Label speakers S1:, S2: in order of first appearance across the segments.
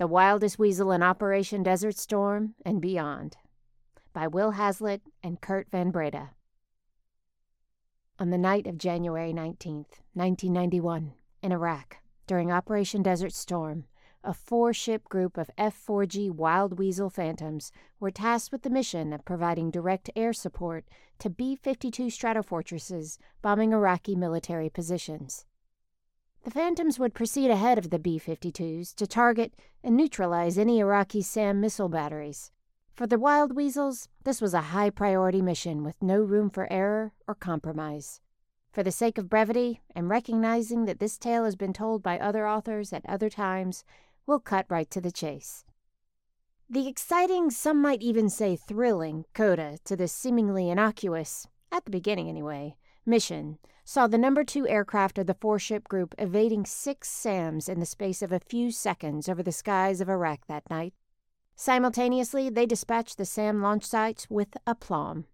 S1: The Wildest Weasel in Operation Desert Storm and Beyond by Will Hazlitt and Coert Van Breda. On the night of January 19th, 1991, in Iraq, during Operation Desert Storm, a four ship group of F 4G Wild Weasel Phantoms were tasked with the mission of providing direct air support to B 52 Stratofortresses bombing Iraqi military positions. The Phantoms would proceed ahead of the B 52s to target and neutralize any Iraqi SAM missile batteries. For the Wild Weasels, this was a high priority mission with no room for error or compromise. For the sake of brevity and recognizing that this tale has been told by other authors at other times, we'll cut right to the chase. The exciting, some might even say thrilling, coda to this seemingly innocuous, at the beginning anyway, mission saw the number two aircraft of the four ship group evading six SAMs in the space of a few seconds over the skies of Iraq that night. Simultaneously, they dispatched the SAM launch sites with aplomb.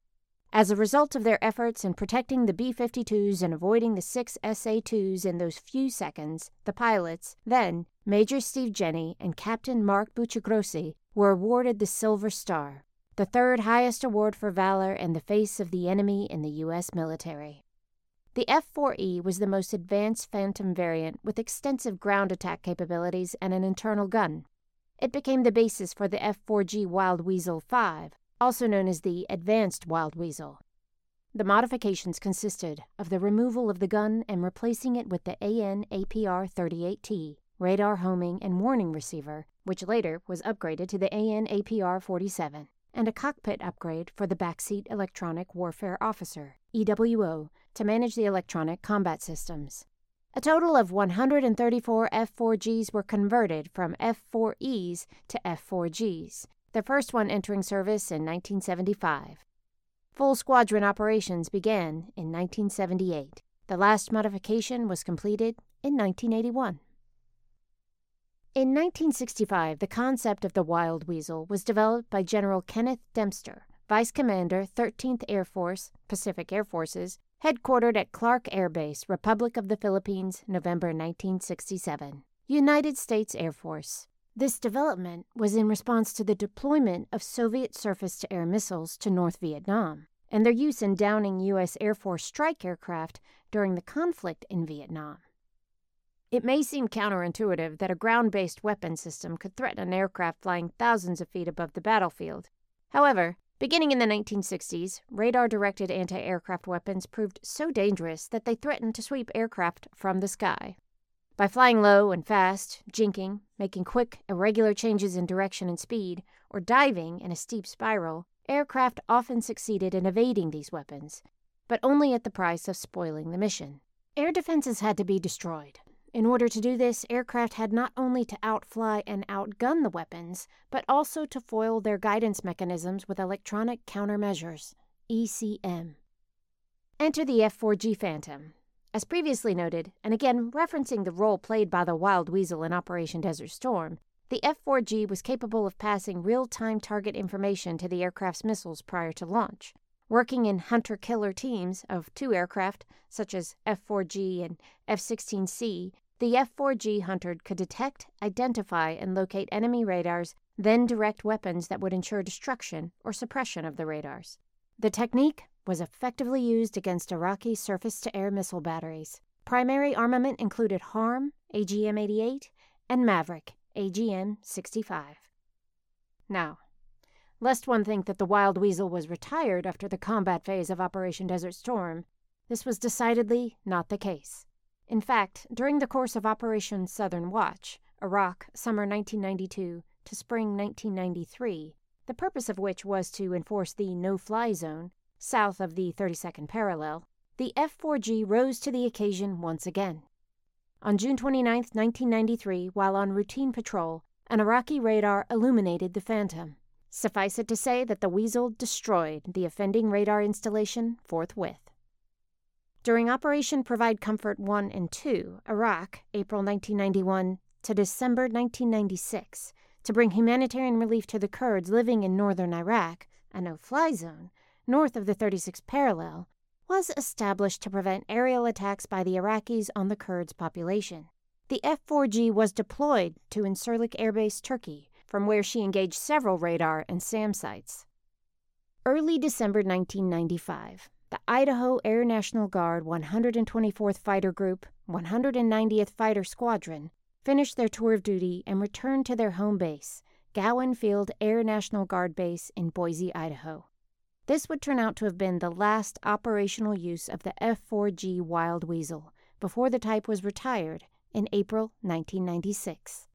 S1: As a result of their efforts in protecting the B 52s and avoiding the six SA 2s in those few seconds, the pilots, then Major Steve Jenny and Captain Mark Buccigrossi, were awarded the Silver Star, the third highest award for valor in the face of the enemy in the U.S. military. The F 4E was the most advanced Phantom variant with extensive ground attack capabilities and an internal gun. It became the basis for the F 4G Wild Weasel 5, also known as the Advanced Wild Weasel. The modifications consisted of the removal of the gun and replacing it with the AN APR 38T radar homing and warning receiver, which later was upgraded to the AN APR 47, and a cockpit upgrade for the Backseat Electronic Warfare Officer, EWO, to manage the electronic combat systems. A total of 134 F4Gs were converted from F4Es to F4Gs, the first one entering service in 1975. Full squadron operations began in 1978. The last modification was completed in 1981. In 1965, the concept of the wild weasel was developed by General Kenneth Dempster, Vice Commander, 13th Air Force, Pacific Air Forces, headquartered at Clark Air Base, Republic of the Philippines, November 1967. United States Air Force. This development was in response to the deployment of Soviet surface to air missiles to North Vietnam and their use in downing U.S. Air Force strike aircraft during the conflict in Vietnam. It may seem counterintuitive that a ground based weapon system could threaten an aircraft flying thousands of feet above the battlefield. However, Beginning in the 1960s, radar directed anti aircraft weapons proved so dangerous that they threatened to sweep aircraft from the sky. By flying low and fast, jinking, making quick, irregular changes in direction and speed, or diving in a steep spiral, aircraft often succeeded in evading these weapons, but only at the price of spoiling the mission. Air defenses had to be destroyed, in order to do this, aircraft had not only to outfly and outgun the weapons, but also to foil their guidance mechanisms with electronic countermeasures, ECM. Enter the F 4G Phantom. As previously noted, and again referencing the role played by the Wild Weasel in Operation Desert Storm, the F 4G was capable of passing real time target information to the aircraft's missiles prior to launch. Working in hunter killer teams of two aircraft, such as F 4G and F 16C, the F-4G Hunter could detect, identify, and locate enemy radars, then direct weapons that would ensure destruction or suppression of the radars. The technique was effectively used against Iraqi surface-to-air missile batteries. Primary armament included HARM, AGM-88, and Maverick, AGM-65. Now, lest one think that the Wild Weasel was retired after the combat phase of Operation Desert Storm, this was decidedly not the case. In fact, during the course of Operation Southern Watch, Iraq, summer 1992 to spring 1993, the purpose of which was to enforce the no fly zone south of the 32nd parallel, the F 4G rose to the occasion once again. On June 29, 1993, while on routine patrol, an Iraqi radar illuminated the Phantom. Suffice it to say that the Weasel destroyed the offending radar installation forthwith. During Operation Provide Comfort 1 and 2, Iraq, April 1991 to December 1996, to bring humanitarian relief to the Kurds living in northern Iraq, a no fly zone, north of the 36th parallel, was established to prevent aerial attacks by the Iraqis on the Kurds' population. The F 4G was deployed to Incirlik Air Base, Turkey, from where she engaged several radar and SAM sites. Early December 1995, the Idaho Air National Guard 124th Fighter Group, 190th Fighter Squadron, finished their tour of duty and returned to their home base, Gowen Field Air National Guard Base in Boise, Idaho. This would turn out to have been the last operational use of the F 4G Wild Weasel before the type was retired in April 1996.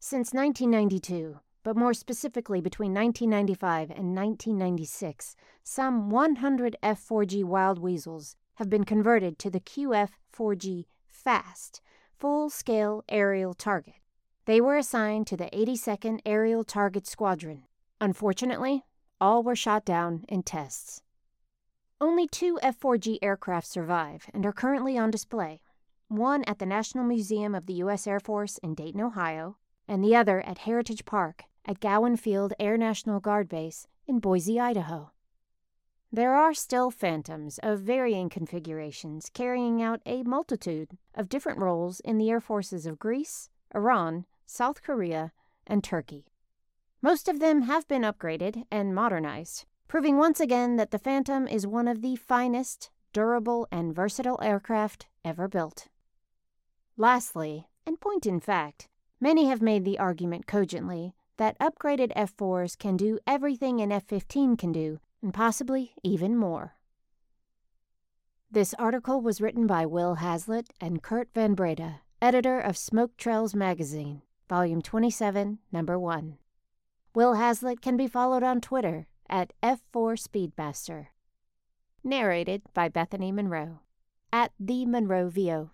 S1: Since 1992, but more specifically between 1995 and 1996, some 100 F4G Wild Weasels have been converted to the QF4G FAST, full scale aerial target. They were assigned to the 82nd Aerial Target Squadron. Unfortunately, all were shot down in tests. Only two F 4G aircraft survive and are currently on display one at the National Museum of the U.S. Air Force in Dayton, Ohio, and the other at Heritage Park at Gowen Field Air National Guard Base in Boise, Idaho. There are still phantoms of varying configurations carrying out a multitude of different roles in the air forces of Greece, Iran, South Korea, and Turkey. Most of them have been upgraded and modernized, proving once again that the Phantom is one of the finest, durable, and versatile aircraft ever built. Lastly, and point in fact, many have made the argument cogently that upgraded F 4s can do everything an F 15 can do, and possibly even more. This article was written by Will Hazlitt and Coert Van Breda, editor of Smoke Trails Magazine, Volume 27, Number 1. Will Hazlitt can be followed on Twitter at F4 Speedmaster. Narrated by Bethanie Monroe at the Monroe VO.